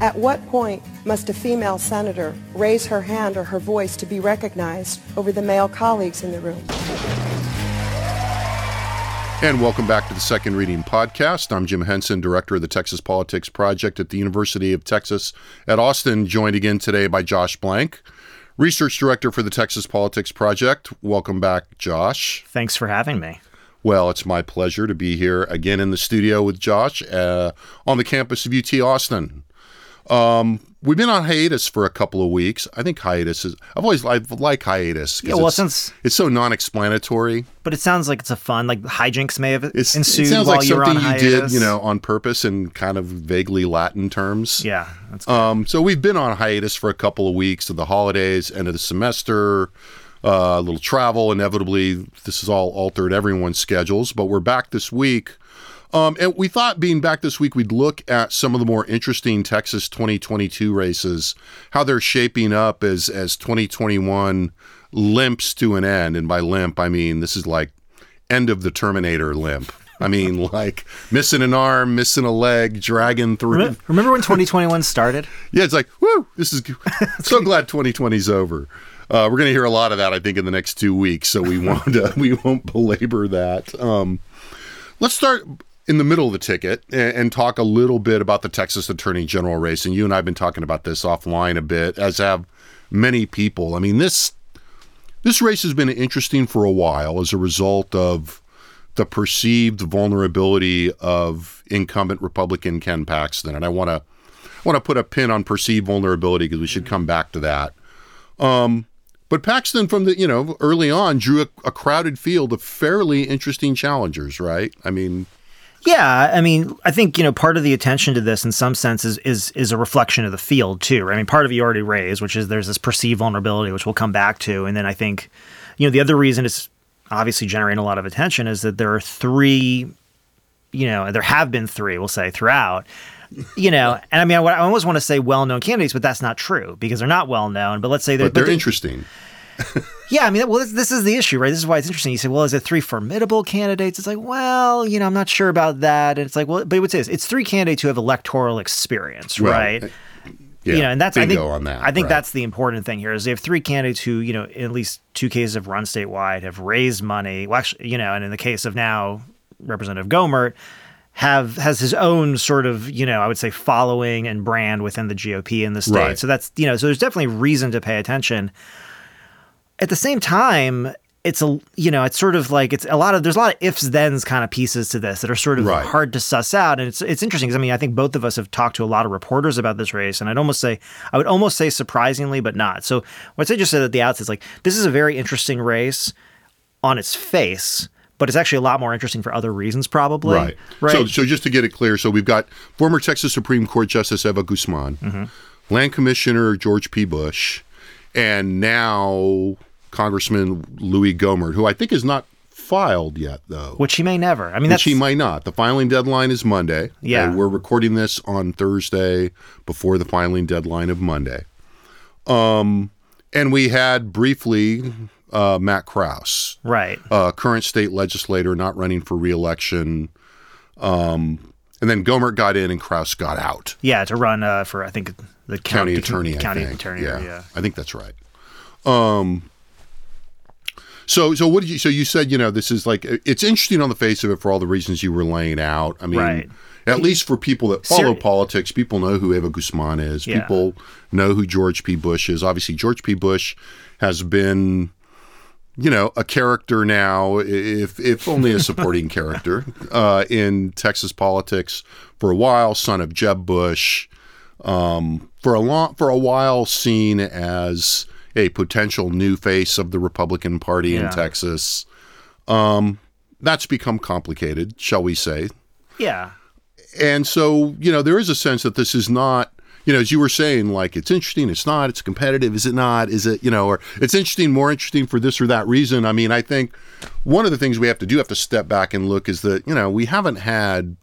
At what point must a female senator raise her hand or her voice to be recognized over the male colleagues in the room? And welcome back to the Second Reading Podcast. I'm Jim Henson, Director of the Texas Politics Project at the University of Texas at Austin, joined again today by Josh Blank, Research Director for the Texas Politics Project. Welcome back, Josh. Thanks for having me. Well, it's my pleasure to be here again in the studio with Josh uh, on the campus of UT Austin. Um, we've been on hiatus for a couple of weeks. I think hiatus is. I've always I like hiatus. Yeah, well, it's, since it's so non-explanatory. But it sounds like it's a fun like hijinks may have It's, ensued it sounds while like you were something on you did, you know, on purpose in kind of vaguely Latin terms. Yeah, that's. Um, so we've been on hiatus for a couple of weeks of the holidays, end of the semester, uh, a little travel. Inevitably, this has all altered everyone's schedules, but we're back this week. Um, and we thought being back this week, we'd look at some of the more interesting Texas 2022 races, how they're shaping up as as 2021 limps to an end. And by limp, I mean this is like end of the Terminator limp. I mean, like missing an arm, missing a leg, dragging through. Remember, when 2021 started? Yeah, it's like, whoo, this is so glad 2020's over. Uh, we're going to hear a lot of that, I think, in the next two weeks. So we won't uh, we won't belabor that. Um, let's start in the middle of the ticket and, talk a little bit about the Texas Attorney General race. And you and I have been talking about this offline a bit, as have many people. I mean this this race has been interesting for a while as a result of the perceived vulnerability of incumbent Republican Ken Paxton, and I want to want to put a pin on perceived vulnerability because we should come back to that. Um, but Paxton, from the you know early on, drew a, a crowded field of fairly interesting challengers. Right? I mean, Yeah, I mean, I think you know part of the attention to this, in some sense, is is is a reflection of the field too. I mean, part of you already raised, which is there's this perceived vulnerability, which we'll come back to, and then I think, you know, the other reason it's obviously generating a lot of attention is that there are three, you know, there have been three, we'll say throughout. You know, and I mean, I, I almost want to say well-known candidates, but that's not true because they're not well-known. But let's say they're, but they're they- interesting. yeah, I mean, well, this, this is the issue, right? This is why it's interesting. You say, well, is it three formidable candidates? It's like, well, you know, I'm not sure about that. And it's like, well, but what's this? It's three candidates who have electoral experience, Well, right? Yeah, you know, and that's I think that. I think right. that's the important thing here is they have three candidates who, you know, in at least two cases have run statewide, have raised money. Well, actually, you know, and in the case of now Representative Gohmert, have has his own sort of, you know, I would say following and brand within the GOP in the state. Right. So that's you know, so there's definitely reason to pay attention. At the same time, it's a you know it's sort of like it's a lot of there's a lot of ifs thens kind of pieces to this that are sort of Right. hard to suss out and it's it's interesting because I mean I think both of us have talked to a lot of reporters about this race and I'd almost say I would almost say surprisingly but not so what I just said at the outset is like this is a very interesting race on its face but it's actually a lot more interesting for other reasons probably Right. right So, so just to get it clear, so we've got former Texas Supreme Court Justice Eva Guzman, Mm-hmm. Land Commissioner George P. Bush, and now Congressman Louis Gohmert, who I think is not filed yet, though. which he may never I mean Which he might not. The filing deadline is Monday. Yeah. And we're recording this on Thursday before the filing deadline of Monday. Um, and we had briefly uh, Matt Krause, right uh, current state legislator, not running for reelection. Um, and then Gohmert got in and Krause got out. yeah to run uh, for I think the County county, attorney, county I think. attorney yeah, yeah I think that's right. Um, so, so what did you? So you said, you know, this is like it's interesting on the face of it for all the reasons you were laying out. I mean, Right. at least for people that follow Seri- politics, people know who Eva Guzman is. Yeah. People know who George P. Bush is. Obviously, George P. Bush has been, you know, a character now, if if only a supporting character uh, in Texas politics for a while. Son of Jeb Bush, um, for a long for a while seen as a potential new face of the Republican Party in Texas. Um, that's become complicated, shall we say? yeah And so, you know, there is a sense that this is not you know, as you were saying, like it's interesting, it's not, it's competitive, is it not, is it, you know, or it's interesting, more interesting for this or that reason. I mean, I think one of the things we have to do, have to step back and look, is that you know we haven't had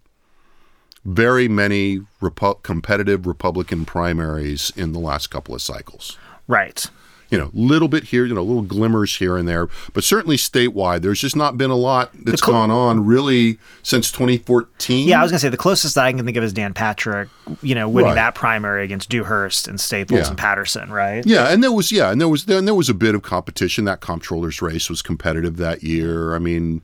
very many repu- competitive Republican primaries in the last couple of cycles. Right. You know, little bit here, you know, little glimmers here and there, but certainly statewide, there's just not been a lot that's cl- gone on really since 2014. Yeah, I was gonna say the closest that I can think of is Dan Patrick, you know, winning Right. that primary against Dewhurst and Staples Yeah. and Patterson, right? Yeah, and there was yeah, and there was then there was a bit of competition. That comptroller's race was competitive that year. I mean,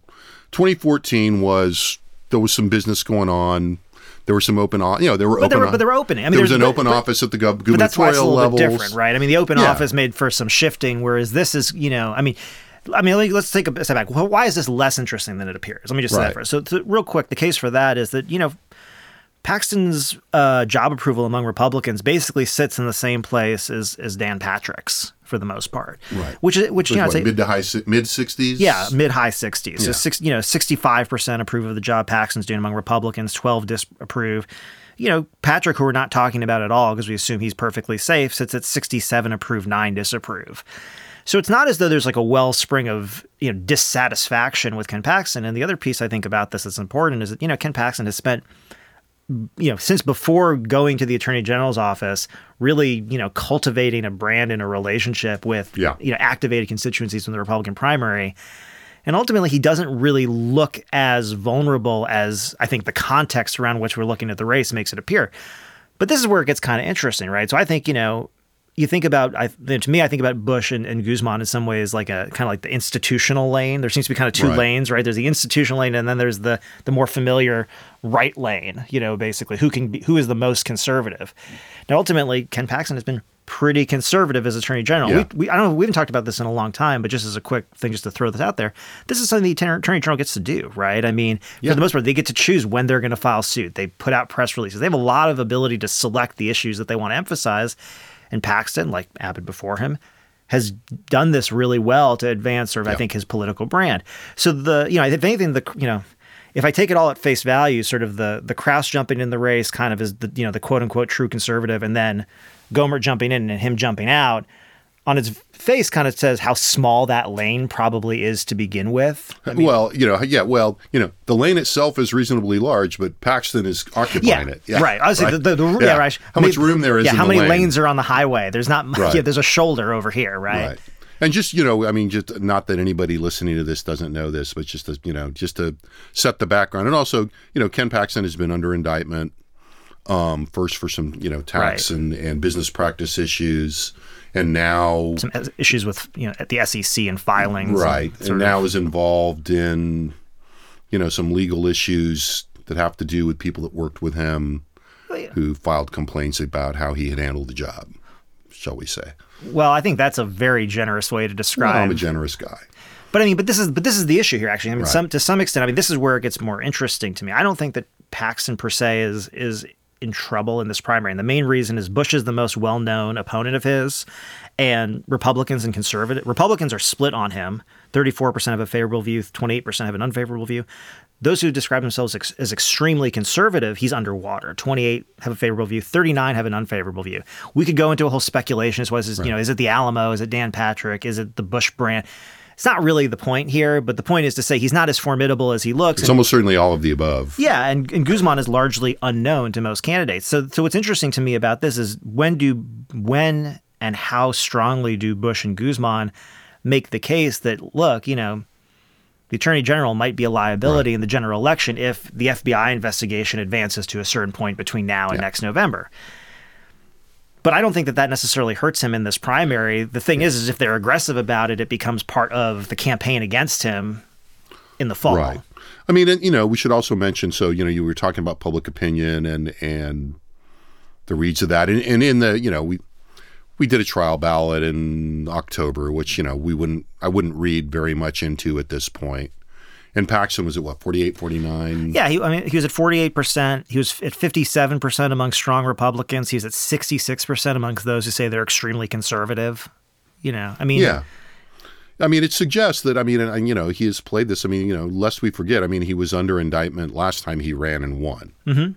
2014 was there was some business going on. There were some open, you know, there were But open. they were, but they were opening. I mean, there was an but- open but- office at the gov- But that's why it's a gubernatorial little levels. bit different, right? I mean, the open Yeah. office made for some shifting, whereas this is, you know, I mean, I mean, let's take a step back. Well, why is this less interesting than it appears? Let me just say Right. that first. So, to, real quick, the case for that is that you know, Paxton's uh, job approval among Republicans basically sits in the same place as as Dan Patrick's for the most part, Right. Which is which you know, what, say- mid to high mid 60s. yeah, mid high 60s. So six, you know, 65% approve of the job Paxton's doing among Republicans, 12 disapprove. You know, Patrick, who we're not talking about at all because we assume he's perfectly safe, sits at 67 approve, 9 disapprove. So it's not as though there's like a wellspring of, you know, dissatisfaction with Ken Paxton. And the other piece I think about this that's important is that, you know, Ken Paxton has spent you know, since before going to the attorney general's office, really, you know, cultivating a brand and a relationship with, Yeah. you know, activated constituencies from the Republican primary. And ultimately, he doesn't really look as vulnerable as I think the context around which we're looking at the race makes it appear. But this is where it gets kind of interesting, right? So I think, you know, you think about, I, to me, I think about Bush and, and Guzman in some ways like a kind of like the institutional lane. There seems to be kind of two Right. lanes, right? There's the institutional lane, and then there's the the more familiar right lane. You know, basically who can be who is the most conservative. Now, ultimately, Ken Paxton has been pretty conservative as Attorney General. Yeah. We, we, I don't know, we haven't talked about this in a long time, but just as a quick thing, just to throw this out there, this is something the Attorney General gets to do, right? I mean, Yeah. for the most part, they get to choose when they're going to file suit. They put out press releases. They have a lot of ability to select the issues that they want to emphasize. And Paxton, like Abbott before him, has done this really well to advance sort of, I think, his political brand. So the, you know, if anything, the, you know, if I take it all at face value, sort of the the Krause jumping in the race kind of is the you know the quote unquote true conservative, and then Gohmert jumping in and him jumping out on its face kind of says how small that lane probably is to begin with. well, you know, yeah, well, you know, the lane itself is reasonably large, but Paxton is occupying it. Yeah, right. I was saying the, the, the, yeah. right. How much room there is? Yeah, in how the many lane. lanes are on the highway? There's not. Right. Yeah, there's a shoulder over here, right? Right. And just you know, I mean, just not that anybody listening to this doesn't know this, but just to you know, just to set the background, and also you know, Ken Paxton has been under indictment, um, first for some you know tax Right. and and business practice issues, and now Some issues with you know at the SEC and filings, right, and and, sort of- now is involved in you know some legal issues that have to do with people that worked with him, who filed complaints about how he had handled the job, shall we say? Well, I think that's a very generous way to describe. I'm a generous guy. But I mean, but this is but this is the issue here. Actually, I mean, Right. some to some extent, I mean, this is where it gets more interesting to me. I don't think that Paxton per se is is in trouble in this primary, and the main reason is Bush is the most well known opponent of his, and Republicans and conservative Republicans are split on him. Thirty four percent have a favorable view, twenty eight percent have an unfavorable view. Those who describe themselves ex- as extremely conservative, he's underwater. 28 have a favorable view, 39 have an unfavorable view. We could go into a whole speculation as was, you know, is it the Alamo? Is it Dan Patrick? Is it the Bush brand? It's not really the point here, but the point is to say he's not as formidable as he looks. It's and- almost certainly all of the above. yeah, and, and Guzman is largely unknown to most candidates. So, so what's interesting to me about this is when do when and how strongly do Bush and Guzman make the case that look, you know, the attorney general might be a liability in the general election if the FBI investigation advances to a certain point between now and Yeah. next November. But I don't think that that necessarily hurts him in this primary. The thing is, is if they're aggressive about it, it becomes part of the campaign against him in the fall. Right. I mean, and, you know, we should also mention. So, you know, you were talking about public opinion and and the reads of that, and, and in the, you know, we we did a trial ballot in October, which you know we wouldn't I wouldn't read very much into at this point. And Paxton was at what 48, 49? Yeah, he, I mean, he was at 48%. He was at 57% among strong Republicans. He's at 66% amongst those who say they're extremely conservative. You know, I mean, Yeah. I mean, it suggests that, I mean, and, you know, he has played this. I mean, you know, lest we forget, I mean, he was under indictment last time he ran and won. Mm-hmm.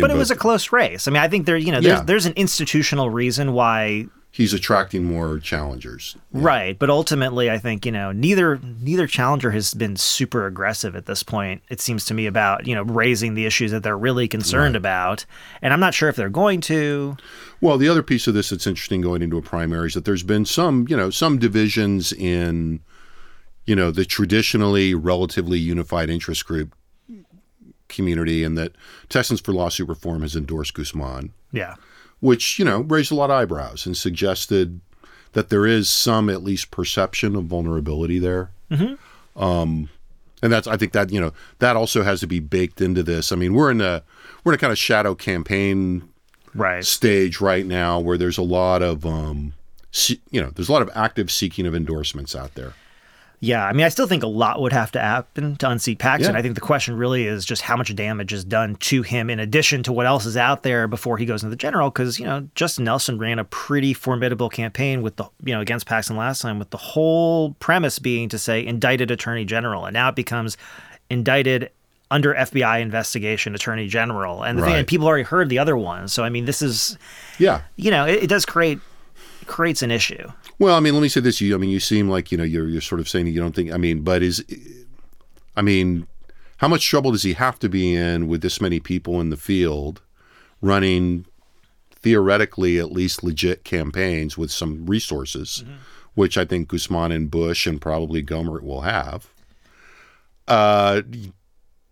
But it both- was a close race. I mean, I think there, you know, there's, Yeah. there's an institutional reason why he's attracting more challengers. Right, but ultimately, I think you know neither neither challenger has been super aggressive at this point. It seems to me about you know raising the issues that they're really concerned about, and I'm not sure if they're going to. Well, the other piece of this that's interesting going into a primary is that there's been some, you know, some divisions in, you know, the traditionally relatively unified interest group community, and that Texans for Lawsuit Reform has endorsed Guzman, Yeah, which you know raised a lot of eyebrows and suggested that there is some at least perception of vulnerability there. Mm-hmm. Um, and that's I think that you know that also has to be baked into this. I mean, we're in a we're in a kind of shadow campaign right. stage right now where there's a lot of um you know there's a lot of active seeking of endorsements out there Yeah, I mean, I still think a lot would have to happen to unseat Paxton. Yeah. I think the question really is just how much damage is done to him in addition to what else is out there before he goes into the general. Because you know, Justin Nelson ran a pretty formidable campaign with the you know against Paxton last time, with the whole premise being to say indicted attorney general, and now it becomes indicted under FBI investigation attorney general, and the thing, and people already heard the other one. So I mean, this is yeah you know, it, it does create creates an issue. Well i mean let me say this you i mean you seem like you know you're you're sort of saying you don't think i mean but is i mean how much trouble does he have to be in with this many people in the field running theoretically at least legit campaigns with some resources which i think guzman and bush and probably gohmert will have uh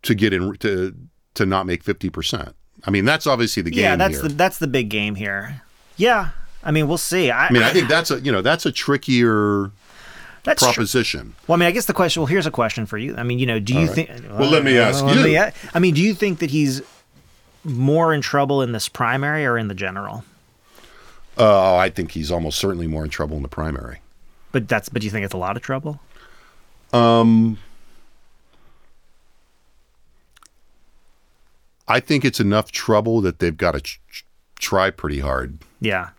to get in to to not make 50% i mean that's obviously the game yeah, that's here. the that's the big game here. Yeah, I mean, we'll see. I, I mean, I think that's a you know that's a trickier that's proposition. Well, I mean, I guess the question. Well, here's a question for you. I mean, you know, do you think? Well, let me ask let you. me I mean, do you think that he's more in trouble in this primary or in the general? Oh, I think he's almost certainly more in trouble in the primary. But that's. But do you think it's a lot of trouble? Um. I think it's enough trouble that they've got to ch- try pretty hard. Yeah.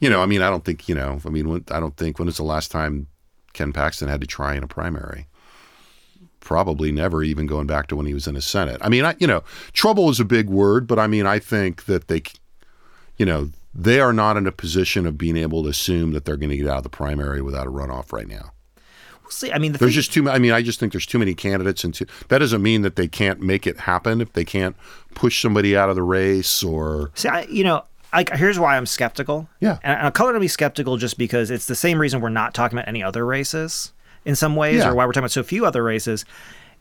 You know, I mean, I don't think you know. I mean, when, I don't think when was the last time Ken Paxton had to try in a primary? Probably never, even going back to when he was in the Senate. I mean, I you know, trouble is a big word, but I mean, I think that they, you know, they are not in a position of being able to assume that they're going to get out of the primary without a runoff right now. We'll see. I mean, the There's thing, just too. I mean, I just think there's too many candidates, and too, that doesn't mean that they can't make it happen if they can't push somebody out of the race or. See, I, you know, I, here's why I'm skeptical. Yeah. And I'm color to be skeptical just because it's the same reason we're not talking about any other races in some ways, Yeah. or why we're talking about so few other races,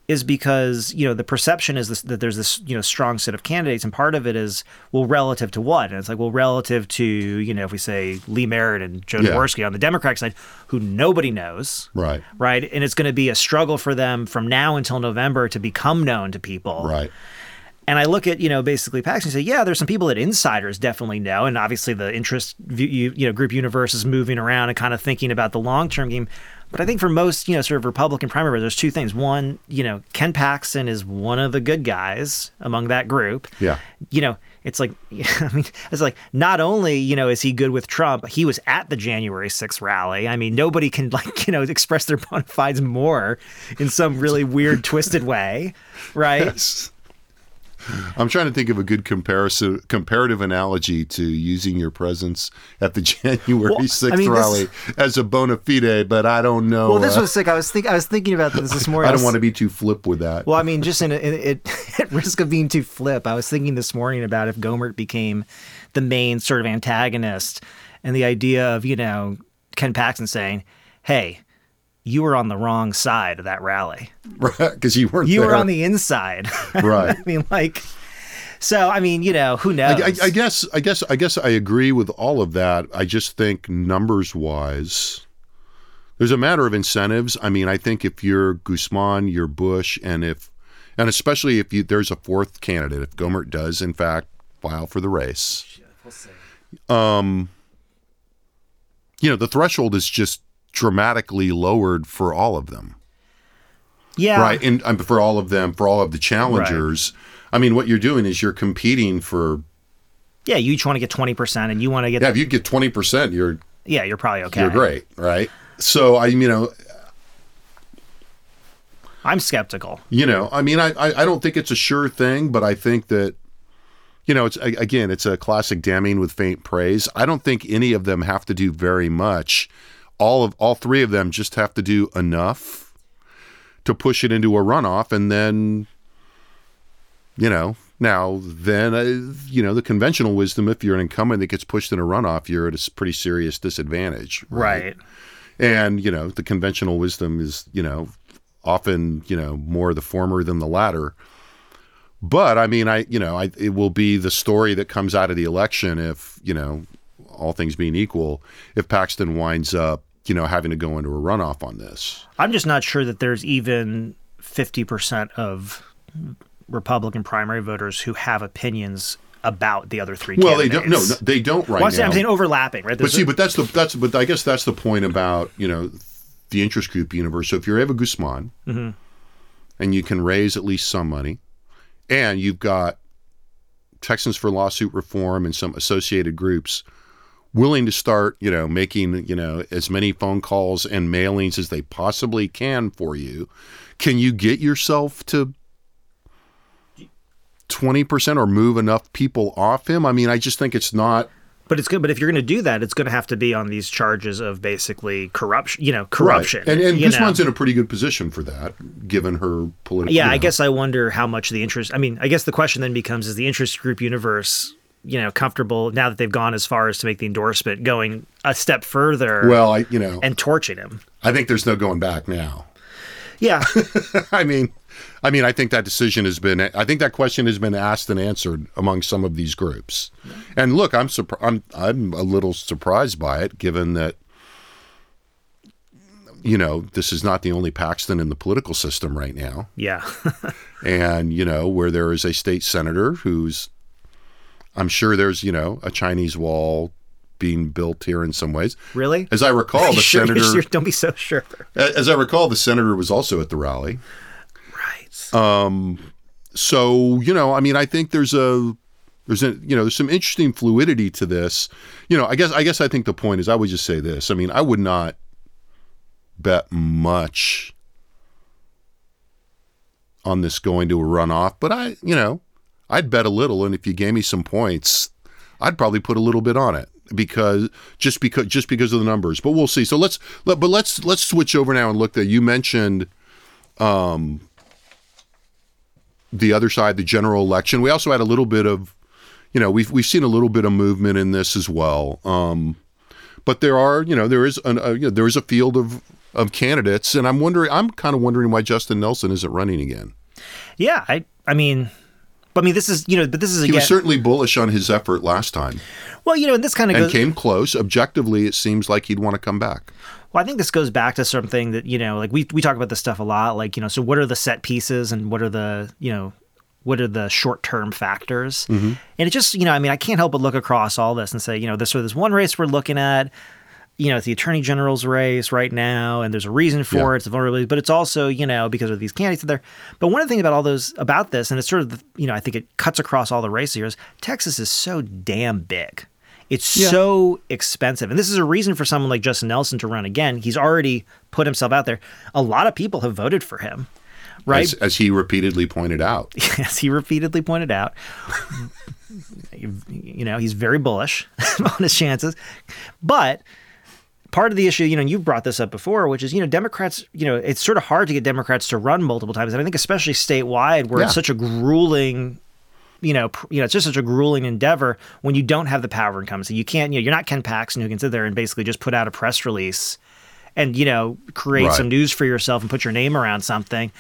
is because you know the perception is this, that there's this you know strong set of candidates, and part of it is well relative to what, and it's like well relative to you know if we say Lee Merritt and Joe Yeah. Jaworski on the Democratic side, who nobody knows. Right. Right. And it's going to be a struggle for them from now until November to become known to people. Right. And I look at, you know, basically Paxton and say, yeah, there's some people that insiders definitely know. And obviously the interest, view, you know, group universe is moving around and kind of thinking about the long term game. But I think for most, you know, sort of Republican primary, there's two things. One, you know, Ken Paxton is one of the good guys among that group. Yeah. You know, it's like, I mean, it's like not only, you know, is he good with Trump, he was at the January 6th rally. I mean, nobody can, like, you know, express their bona fides more in some really weird, twisted way. Right. I'm trying to think of a good comparison, comparative analogy to using your presence at the January Well, I 6th mean, this- rally as a bona fide, but I don't know. Well, this uh, was sick. I was think I was thinking about this this morning. I don't want to be too flip with that. Well, I mean, just in, in it, at risk of being too flip, I was thinking this morning about if Gohmert became the main sort of antagonist, and the idea of you know Ken Paxton saying, "Hey, you were on the wrong side of that rally. Right. because you weren't. You were on the inside." right. I mean, like, so I mean, you know, who knows? I, I, I guess I guess I guess I agree with all of that. I just think numbers wise, there's a matter of incentives. I mean, I think if you're Guzman, you're Bush, and if and especially if you there's a fourth candidate, if Gohmert does in fact file for the race, um, you know, the threshold is just dramatically lowered for all of them yeah, right and um, for all of them for all of the challengers i mean what you're doing is you're competing for yeah. You each want to get twenty percent, and you want to get yeah if you get 20% you're yeah, you're probably okay. you're great right so i you know I'm skeptical. you know i mean I, I i don't think it's a sure thing but i think that you know, it's again, it's a classic damning with faint praise. I don't think any of them have to do very much. All of all three of them just have to do enough to push it into a runoff, and then, you know, now then, uh, you know, the conventional wisdom, if you're an incumbent that gets pushed in a runoff, you're at a pretty serious disadvantage, Right. and you know the conventional wisdom is you know often you know more the former than the latter but i mean i you know I, it will be the story that comes out of the election if you know all things being equal if paxton winds up you know having to go into a runoff on this I'm just not sure that there's even 50% of Republican primary voters who have opinions about the other three well they don't no, they don't right Well, I'm, saying, now I'm saying overlapping, right? but There's see a- but that's the that's but i guess that's the point about you know the interest group universe so if you're eva guzman Mm-hmm. and you can raise at least some money and you've got texans for lawsuit reform and some associated groups willing to start you know making you know as many phone calls and mailings as they possibly can for you can you get yourself to 20% or move enough people off him i mean i just think it's not But it's good. But if you're going to do that, it's going to have to be on these charges of basically corruption. You know, corruption. Right. And, and you know. Guzman's in a pretty good position for that, given her political. Yeah, you I guess I wonder how much the interest. I mean, I guess the question then becomes: Is the interest group universe, you know, comfortable now that they've gone as far as to make the endorsement, going a step further Well, I you know, and torching him? I think there's no going back now. Yeah, I mean, I mean, I think that decision has been. I think that question has been asked and answered among some of these groups. And look, I'm surprised. I'm I'm a little surprised by it, given that. You know, this is not the only Paxton in the political system right now. yeah, and you know where there is a state senator who's i'm sure there's you know a chinese wall being built here in some ways really. as i recall the Sure, senator sure, don't be so sure. as i recall the senator was also at the rally Right. Um. so you know i mean i think there's a there's a you know there's some interesting fluidity to this you know i guess i guess i think the point is i would just say this i mean i would not bet much on this going to a runoff but i you know i'd bet a little and if you gave me some points i'd probably put a little bit on it because just because just because of the numbers but we'll see so let's let, but let's let's switch over now and look there you mentioned um, the other side, the general election. We also had a little bit of, you know, we've we've seen a little bit of movement in this as well. Um, but there are, you know, there is an, uh, you know, there is a field of of candidates, and I'm wondering, I'm kind of wondering why Justin Nelson isn't running again. Yeah, I. I mean, but I mean, this is you know, but this is again, He was certainly bullish on his effort last time well, you know, and this kind of and goes. came close. Objectively, it seems like he'd want to come back. Well, I think this goes back to something that you know, like we we talk about this stuff a lot. Like you know, so what are the set pieces and what are the you know, what are the short term factors? Mm-hmm. And it just you know, I mean, I can't help but look across all this and say, you know, this so this one race we're looking at. You know, it's the attorney general's race right now, and there's a reason for Yeah. it. It's a vulnerability, but it's also, you know, because of these candidates there. But one of the things about all those about this, and it's sort of, the, you know, I think it cuts across all the races here, is Texas is so damn big. It's so expensive. And this is a reason for someone like Justin Nelson to run again. He's already put himself out there. A lot of people have voted for him, right? As, as he repeatedly pointed out. As he repeatedly pointed out. you know, he's very bullish on his chances. But part of the issue, you know, and you've brought this up before, which is, you know, Democrats, you know, it's sort of hard to get Democrats to run multiple times. And I think especially statewide where Yeah. it's such a grueling you know, you know, it's just such a grueling endeavor when you don't have the power incumbency. You can't, you know, you're not Ken Paxton who can sit there and basically just put out a press release and you know create Right. some news for yourself and put your name around something.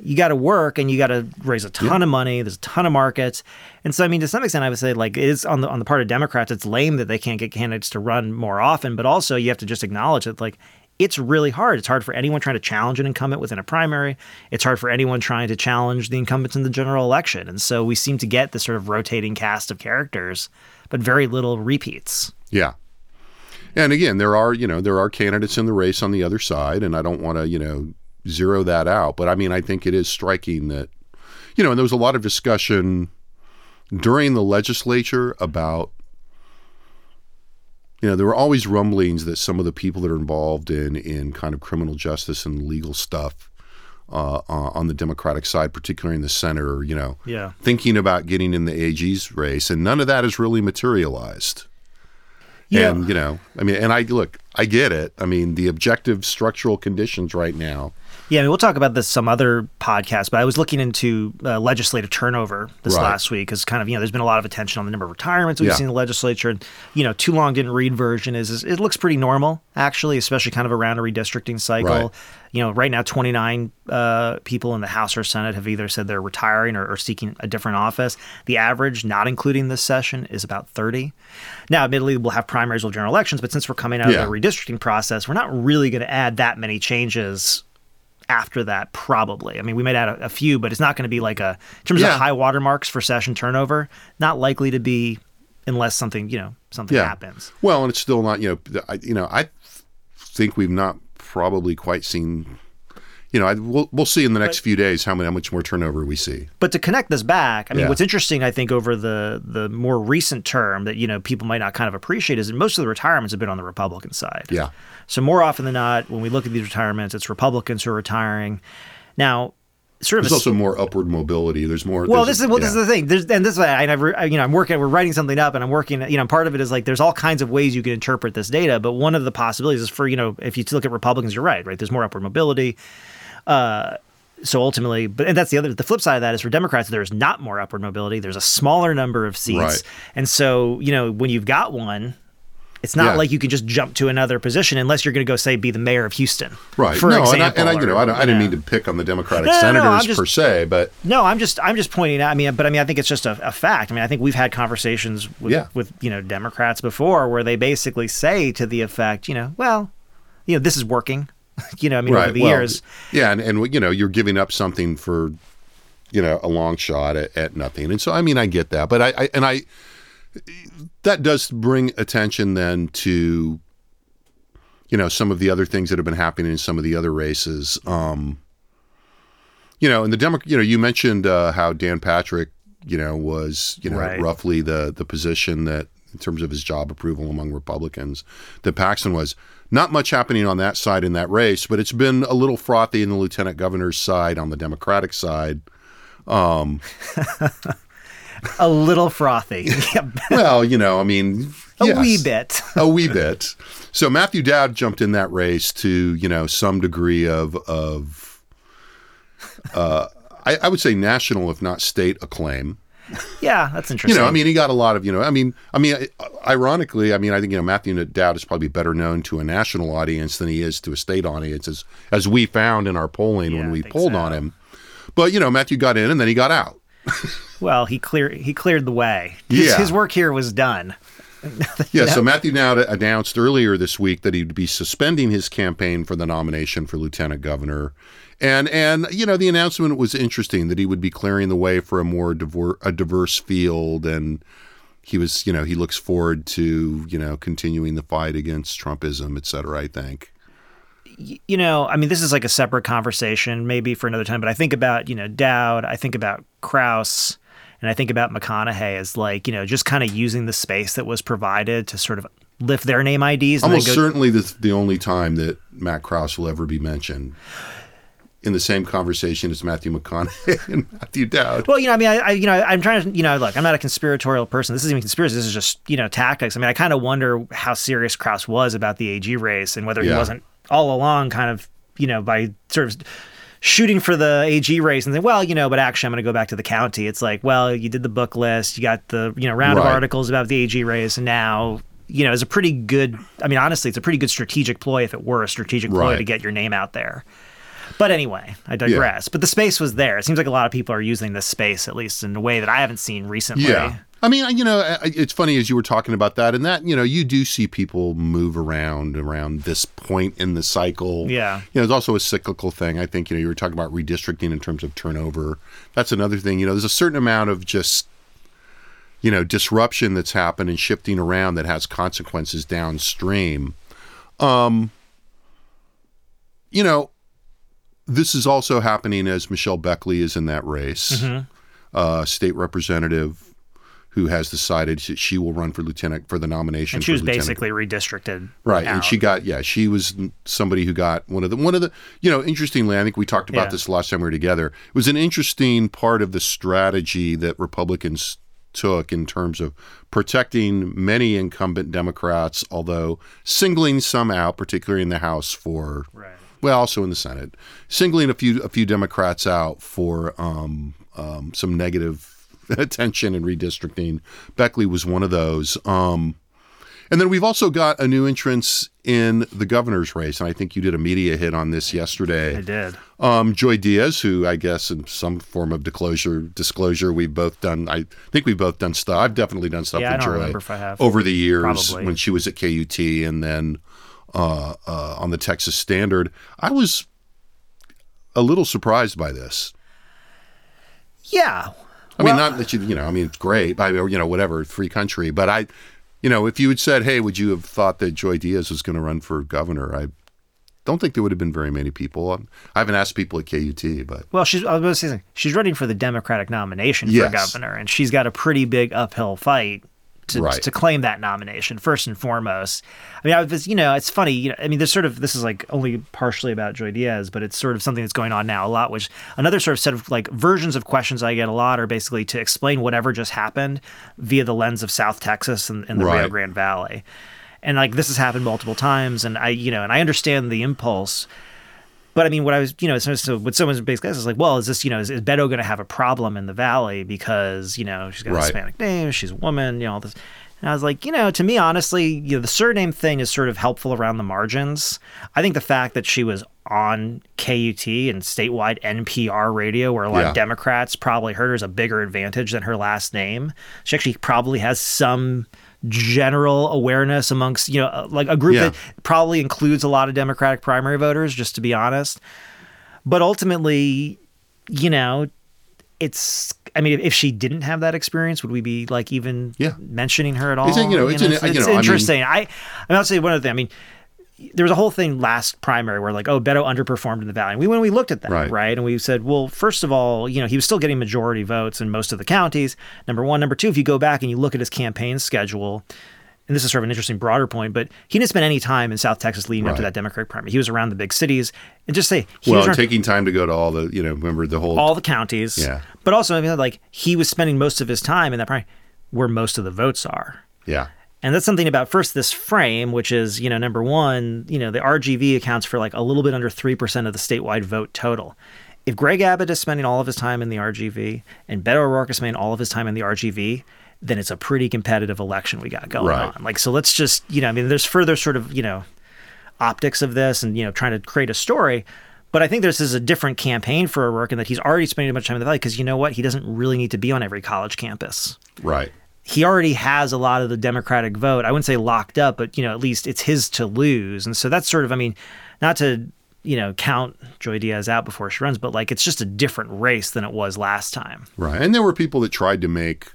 You got to work and you got to raise a ton of money. There's a ton of markets, and so I mean, to some extent, I would say like it is on the on the part of Democrats, it's lame that they can't get candidates to run more often. But also, you have to just acknowledge that like it's really hard. It's hard for anyone trying to challenge an incumbent within a primary. It's hard for anyone trying to challenge the incumbents in the general election. And so we seem to get this sort of rotating cast of characters, but very little repeats. Yeah. And again, there are, you know, there are candidates in the race on the other side, and I don't want to, you know, zero that out. But I mean, I think it is striking that, you know, and there was a lot of discussion during the legislature about, you know, there were always rumblings that some of the people that are involved in in kind of criminal justice and legal stuff uh, uh, on the Democratic side, particularly in the Senate, are you know Yeah. thinking about getting in the AG's race, and none of that has really materialized. Yeah. And you know, I mean, and I look, I get it. I mean, the objective structural conditions right now. Yeah, I mean, we'll talk about this some other podcast, but I was looking into uh, legislative turnover this Right. last week because kind of, you know, there's been a lot of attention on the number of retirements we've Yeah. seen in the legislature. And, you know, too long didn't read version is, is it looks pretty normal, actually, especially kind of around a redistricting cycle. Right. You know, right now, 29 uh, people in the House or Senate have either said they're retiring or, or seeking a different office. The average, not including this session, is about 30. Now, admittedly, we'll have primaries or general elections, but since we're coming out Yeah. of the redistricting process, we're not really going to add that many changes after that probably i mean we might add a, a few but it's not going to be like a in terms Yeah. of high watermarks for session turnover not likely to be unless something you know something Yeah. happens Well, and it's still not, you know, I, you know, I think we've not probably quite seen. You know, I, we'll we'll see in the next few days how many how much more turnover we see. but to connect this back i mean Yeah. what's interesting i think over the the more recent term that you know people might not kind of appreciate is that most of the retirements have been on the republican side Yeah. So more often than not when we look at these retirements it's republicans who are retiring now sort of There's a- also more upward mobility. There's more. Well, there's this is well, this is the thing. There's, and this is I never, I- you know, I'm working, we're writing something up, and I'm working. You know, part of it is like there's all kinds of ways you can interpret this data, but one of the possibilities is for you know, if you look at Republicans, you're right, right. There's more upward mobility. Uh, so ultimately, but and that's the other, the flip side of that is for Democrats, there's not more upward mobility. There's a smaller number of seats, Right. and so you know, when you've got one. It's not Yeah. like you can just jump to another position unless you're going to go say be the mayor of Houston, Right. For no, example, and I, and I, you know, I, don't, I didn't mean to pick on the Democratic No, no, no, senators just- per se, but no, I'm just I'm just pointing out. I mean, but I mean, I think it's just a, a fact. I mean, I think we've had conversations with, Yeah. with you know Democrats before where they basically say to the effect, you know, well, you know, this is working. you know, I mean, over the well, years, Yeah, and, and you know, you're giving up something for, you know, a long shot at, at nothing. And so, I mean, I get that, but I, I and I, that does bring attention then to, you know, some of the other things that have been happening in some of the other races. Um, you know, and the Demo, you know, you mentioned uh, how Dan Patrick, you know, was, you know, Right. roughly the the position that in terms of his job approval among Republicans, that Paxton was. Not much happening on that side in that race, but it's been a little frothy in the lieutenant governor's side on the Democratic side. a little frothy, Well, you know, I mean, a yes. wee bit. a wee bit. So Matthew Dowd jumped in that race to you know some degree of of uh, I, I would say national, if not state acclaim. Yeah, that's interesting. You know, I mean, he got a lot of you know. I mean, I mean, ironically, I mean, I think you know Matthew Dowd is probably better known to a national audience than he is to a state audience, as as we found in our polling Yeah, when we polled so. on him. But you know, Matthew got in and then he got out. well, he cleared he cleared the way. His, Yeah. his work here was done. Yeah, so Matthew Dowd announced earlier this week that he'd be suspending his campaign for the nomination for lieutenant governor. And and you know, the announcement was interesting that he would be clearing the way for a more diver- a diverse field and he was, you know, he looks forward to, you know, continuing the fight against Trumpism, et cetera, I think. you know, I mean, this is like a separate conversation, maybe for another time. But I think about you know Dowd, I think about Krause, and I think about McConaughey as like you know just kind of using the space that was provided to sort of lift their name IDs. Almost go, certainly the, the only time that Matt Krause will ever be mentioned in the same conversation as Matthew McConaughey and Matthew Dowd. Well, you know, I mean, I, I, you know, I'm trying to, you know, look, I'm not a conspiratorial person. This isn't even conspiracy. This is just, you know, tactics. I mean, I kind of wonder how serious Krause was about the AG race and whether he wasn't all along kind of, you know, by sort of shooting for the AG race and then, well, you know, but actually I'm going to go back to the county. It's like, well, you did the book list, you got the, you know, round of articles about the AG race, and now, you know, it's a pretty good. I mean, honestly, it's a pretty good strategic ploy if it were a strategic ploy Right. to get your name out there. But anyway, I digress. But the space was there. It seems like a lot of people are using this space, at least in a way that I haven't seen recently. Yeah. I mean, you know, it's funny as you were talking about that, and that, you know, you do see people move around around this point in the cycle. Yeah. You know, it's also a cyclical thing. I think, you know, you were talking about redistricting in terms of turnover. That's another thing. You know, there's a certain amount of just, you know, disruption that's happened and shifting around that has consequences downstream. Um, you know, this is also happening as Michelle Beckley is in that race, uh, state representative who has decided that she will run for lieutenant for the nomination. And she was lieutenant. basically redistricted. Right, out. and she got yeah, she was somebody who got one of the one of the you know interestingly, I think we talked about Yeah. this last time we were together. It was an interesting part of the strategy that Republicans took in terms of protecting many incumbent Democrats, although singling some out, particularly in the House for Right. well, also in the Senate, singling a few a few Democrats out for um, um, some negative attention and redistricting. Beckley was one of those. Um, and then we've also got a new entrance in the governor's race, and I think you did a media hit on this yesterday. I did. Um, Joy Diaz, who I guess in some form of disclosure, disclosure, we've both done. I think we've both done stuff. I've definitely done stuff Yeah, with Joy remember if I have. over the years Probably. when she was at KUT, and then uh, uh, on the Texas Standard. I was a little surprised by this. Yeah. I Well- mean, not that you, you know, I mean, it's great, mean, you know, whatever, free country. But I, you know, if you had said, hey, would you have thought that Joy Diaz was going to run for governor? I don't think there would have been very many people. Um, I haven't asked people at KUT, but Well, she's I was going to say something. she's running for the Democratic nomination Yes. for governor, and she's got a pretty big uphill fight to, Right. to claim that nomination first and foremost. I mean, I was, you know, it's funny. You know, I mean, there's sort of this is like only partially about Joy Diaz, but it's sort of something that's going on now a lot. Which another sort of set of like versions of questions I get a lot are basically to explain whatever just happened via the lens of South Texas and, and the Rio Grande Valley. And like this has happened multiple times, and I, you know, and I understand the impulse. But I mean, what I was, you know, so, so what someone's basically asked is like, well, is this, you know, is, is Beto going to have a problem in the valley because, you know, she's got a Hispanic name, she's a woman, you know, all this. And I was like, you know, to me, honestly, you know, the surname thing is sort of helpful around the margins. I think the fact that she was on KUT and statewide NPR radio, where a lot Yeah. of Democrats probably heard her, is a bigger advantage than her last name. She actually probably has some general awareness amongst, you know, like a group Yeah. that probably includes a lot of Democratic primary voters, just to be honest. But ultimately, you know, it's. I mean, if she didn't have that experience, would we be like even Yeah. mentioning her at all? It's, you know, it's an- it's, you know, I mean- interesting. I, I, will say one other thing. I mean, there was a whole thing last primary where like, oh, Beto underperformed in the valley. And we when we looked at that, Right. right, and we said, well, first of all, you know, he was still getting majority votes in most of the counties. Number one, number two, if you go back and you look at his campaign schedule. And this is sort of an interesting broader point, but he didn't spend any time in South Texas leading up to that Democratic primary. He was around the big cities, and just say he well, was around taking time to go to all the, you know, remember the whole all the counties. Yeah. But also, I mean, like he was spending most of his time in that primary where most of the votes are. yeah, And that's something about first this frame, which is, you know, number one, you know, the RGV accounts for like a little bit under 3% of the statewide vote total. If Greg Abbott is spending all of his time in the RGV and Beto O'Rourke is spending all of his time in the RGV, then it's a pretty competitive election we got going Right. on. Like, so let's just, you know, I mean, there's further sort of, you know, optics of this and, you know, trying to create a story. But I think this is a different campaign for O'Rourke in that he's already spending a bunch of time in the Valley because you know what? He doesn't really need to be on every college campus right. He already has a lot of the Democratic vote. I wouldn't say locked up, but you know, at least it's his to lose. And so that's sort of, I mean, not to you know count Joy Diaz out before she runs, but like it's just a different race than it was last time. Right. And there were people that tried to make,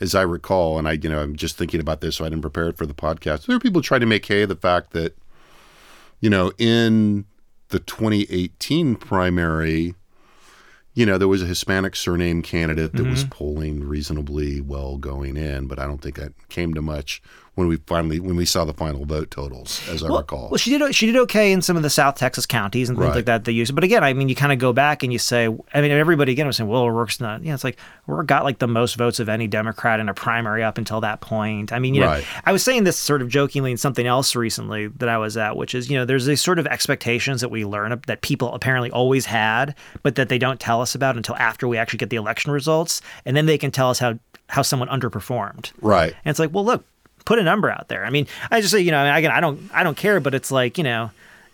as I recall, and I, you know, I'm just thinking about this, so I didn't prepare it for the podcast. There were people trying to make hay the fact that, you know, in the 2018 primary, you know, there was a Hispanic surname candidate that Mm-hmm. was polling reasonably well going in, but I don't think that came to much when we finally when we saw the final vote totals, as I recall. Well, she did she did okay in some of the South Texas counties and things Right. like that they use. But again, I mean, you kind of go back and you say, I mean, everybody again was saying, well, O'Rourke's not. Yeah, it's like O'Rourke got like the most votes of any Democrat in a primary up until that point. I mean, you know, Right. I was saying this sort of jokingly in something else recently that I was at, which is, you know, there's these sort of expectations that we learn that people apparently always had, but that they don't tell us about until after we actually get the election results, and then they can tell us how how someone underperformed. right. And it's like, well, look, put a number out there. I mean, I just say, you know, I mean, again, I don't, I don't care, but it's like, you know,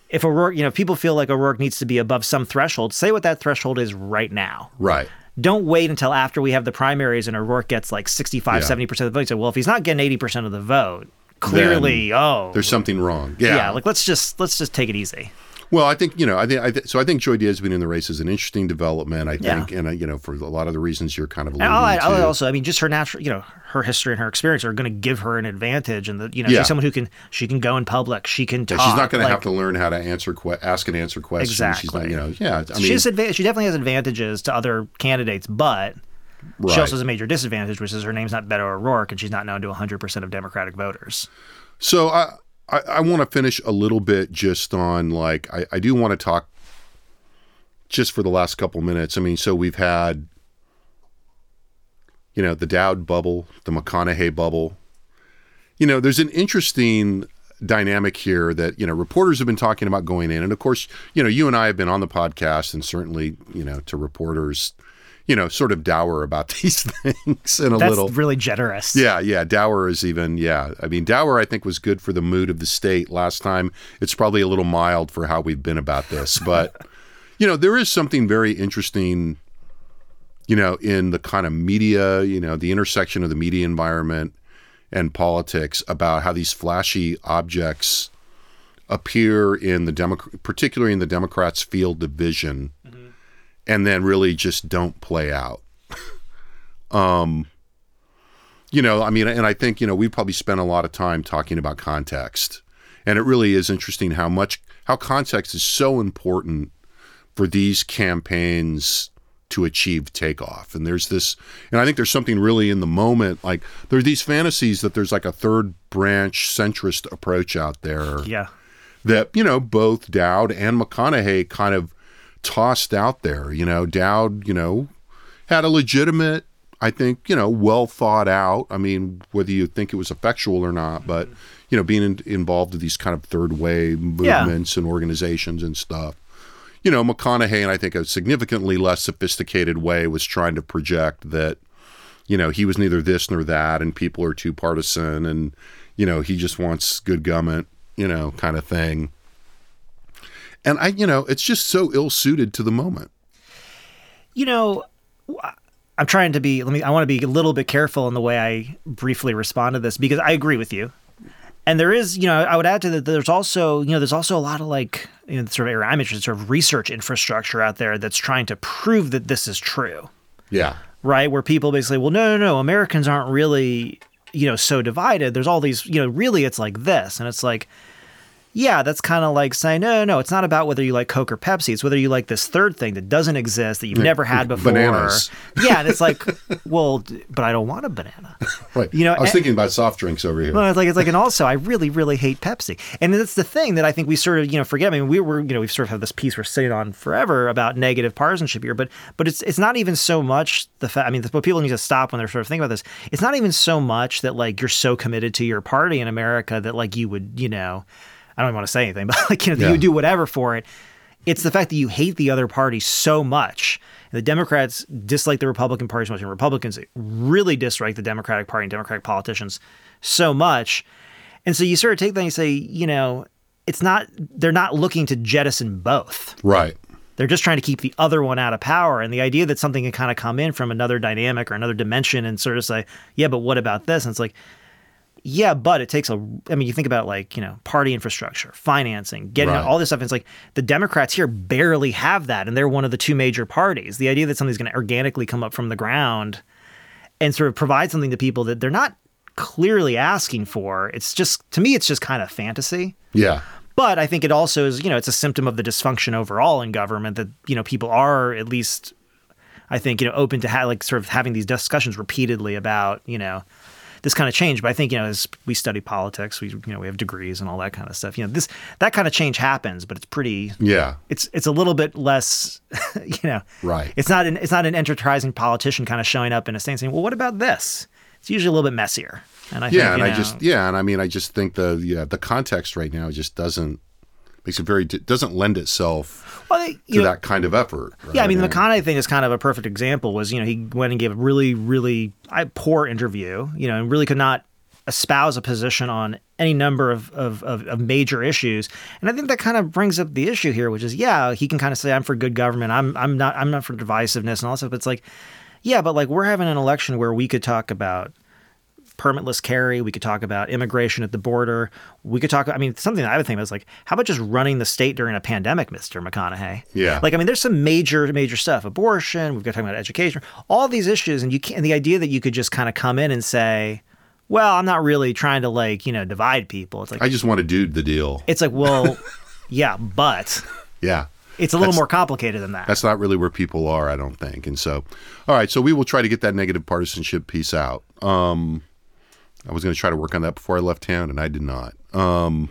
if O'Rourke, you know, if people feel like O'Rourke needs to be above some threshold, say what that threshold is right now. Right. Don't wait until after we have the primaries and O'Rourke gets like 65, Yeah. 70% of the vote. So, well, if he's not getting 80% of the vote, clearly, oh, There's something wrong. Yeah. Yeah. like let's just, let's just take it easy. Well, I think you know, I think I th- so. I think Joy Diaz being in the race is an interesting development. I Yeah. think, and uh, you know, for a lot of the reasons you're kind of alluding I'll, I'll to. also, I mean, just her natural, you know, her history and her experience are going to give her an advantage, and the, you know, Yeah. she's someone who can, she can go in public, she can Yeah, she's not going to have to learn how to answer, que- ask and answer questions. She's not, Exactly. you know, yeah. I mean, she adva- she definitely has advantages to other candidates, but She also has a major disadvantage, which is her name's not Beto O'Rourke, and she's not known to 100% of Democratic voters. So I I, I want to finish a little bit just on like I, I do want to talk just for the last couple minutes. I mean, so we've had you know the Dowd bubble, the McConaughey bubble. You know, there's an interesting dynamic here that you know reporters have been talking about going in, and of course, you know, you and I have been on the podcast, and certainly, you know, to reporters, you know, sort of dour about these things in a That's little. really generous. Yeah, yeah. Dower is even, yeah. I mean, Dower, I think, was good for the mood of the state last time. It's probably a little mild for how we've been about this. But, you know, there is something very interesting, you know, in the kind of media, you know, the intersection of the media environment and politics about how these flashy objects appear in the Democ- particularly in the Democrats' field of vision, and then really just don't play out um, you know, I mean, and I think, you know, we probably spent a lot of time talking about context. And it really is interesting how much, how context is so important for these campaigns to achieve takeoff. And there's this, and I think there's something really in the moment, like there are these fantasies that there's like a third branch centrist approach out there Yeah. that you know both Dowd and McConaughey kind of tossed out there. You know, Dowd, you know, had a legitimate, I think, you know, well thought out. I mean, whether you think it was effectual or not, but you know, being in, involved in these kind of third way movements and organizations and stuff. You know, McConaughey, and I think a significantly less sophisticated way, was trying to project that you know, he was neither this nor that, and people are too partisan, and you know, he just wants good government, you know, kind of thing. And I, you know, it's just so ill suited to the moment. You know, I'm trying to be, let me, I want to be a little bit careful in the way I briefly respond to this because I agree with you. And there is, you know, I would add to that, there's also, you know, there's also a lot of like, you know, sort of area I'm interested, sort of research infrastructure out there that's trying to prove that this is true. Yeah. right? Where people basically, well, no, no, no, Americans aren't really, you know, so divided. There's all these, you know, really it's like this. And it's like, yeah, that's kind of like saying, no, no, no, it's not about whether you like Coke or Pepsi. It's whether you like this third thing that doesn't exist that you've never had before. Bananas. Yeah. And it's like, well, d- but I don't want a banana. Right. You know, I was and- thinking about soft drinks over here. Well, it's like it's like, and also I really, really hate Pepsi, and that's the thing that I think we sort of you know forget. I mean, we were you know we've sort of had this piece we're sitting on forever about negative partisanship here, but but it's it's not even so much the fact. I mean, what people need to stop when they're sort of thinking about this. It's not even so much that like you're so committed to your party in America that like you would you know, I don't even want to say anything, but like you know Yeah. you do whatever for it. It's the fact that you hate the other party so much. The Democrats dislike the Republican Party so much, and Republicans really dislike the Democratic Party and Democratic politicians so much. And so you sort of take that and say, you know, it's not, they're not looking to jettison both. right. They're just trying to keep the other one out of power. And the idea that something can kind of come in from another dynamic or another dimension and sort of say, yeah, but what about this? And it's like, yeah, but it takes a. I mean, you think about like you know party infrastructure, financing, getting Right. all this stuff. And it's like the Democrats here barely have that, and they're one of the two major parties. The idea that something's going to organically come up from the ground and sort of provide something to people that they're not clearly asking for. It's just to me, it's just kind of fantasy. Yeah. But I think it also is, you know, it's a symptom of the dysfunction overall in government that, you know, people are at least, I think, you know, open to ha- like sort of having these discussions repeatedly about, you know, this kind of change. But I think, you know, as we study politics, we, you know, we have degrees and all that kind of stuff. You know, this, that kind of change happens, but it's pretty, Yeah. it's, it's a little bit less, you know, Right. It's not an, it's not an enterprising politician kind of showing up in a state and saying, well, what about this? It's usually a little bit messier. And I think, Yeah, and you I just yeah, and I mean I just think the yeah, the context right now just doesn't makes it very doesn't lend itself well, to know, that kind of effort. Yeah, I mean, the right? McConaughey thing is kind of a perfect example. Was you know he went and gave a really, really poor interview. You know, and really could not espouse a position on any number of, of, of, of major issues. And I think that kind of brings up the issue here, which is yeah, he can kind of say I'm for good government. I'm I'm not I'm not for divisiveness and all that stuff. But it's like, yeah, but like we're having an election where we could talk about permitless carry. We could talk about immigration at the border. We could talk. I mean, something that I would think about is like, how about just running the state during a pandemic, Mister McConaughey? Yeah. Like, I mean, there's some major, major stuff. Abortion. We've got to talk about education. All these issues, and you can. And the idea that you could just kind of come in and say, "Well, I'm not really trying to like you know divide people." It's like I just want to do the deal. it's like, well, yeah, but Yeah. it's a little That's- more complicated than that. That's not really where people are, I don't think. And so, all right, so we will try to get that negative partisanship piece out. Um, I was going to try to work on that before I left town, and I did not. Um,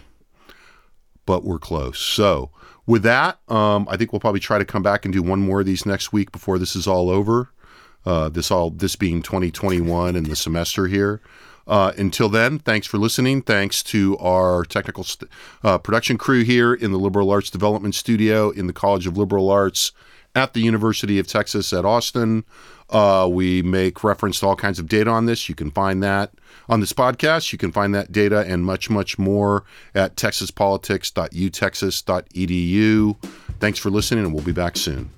but we're close. So, with that, um, I think we'll probably try to come back and do one more of these next week before this is all over. Uh, this all this being 2021 and the semester here. Uh, until then, thanks for listening. Thanks to our technical st- uh, production crew here in the Liberal Arts Development Studio in the College of Liberal Arts at the University of Texas at Austin. Uh, we make reference to all kinds of data on this. You can find that on this podcast. You can find that data and much, much more at texaspolitics.utexas.edu. Thanks for listening, and we'll be back soon.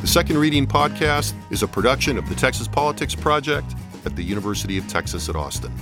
The Second Reading Podcast is a production of the Texas Politics Project at the University of Texas at Austin.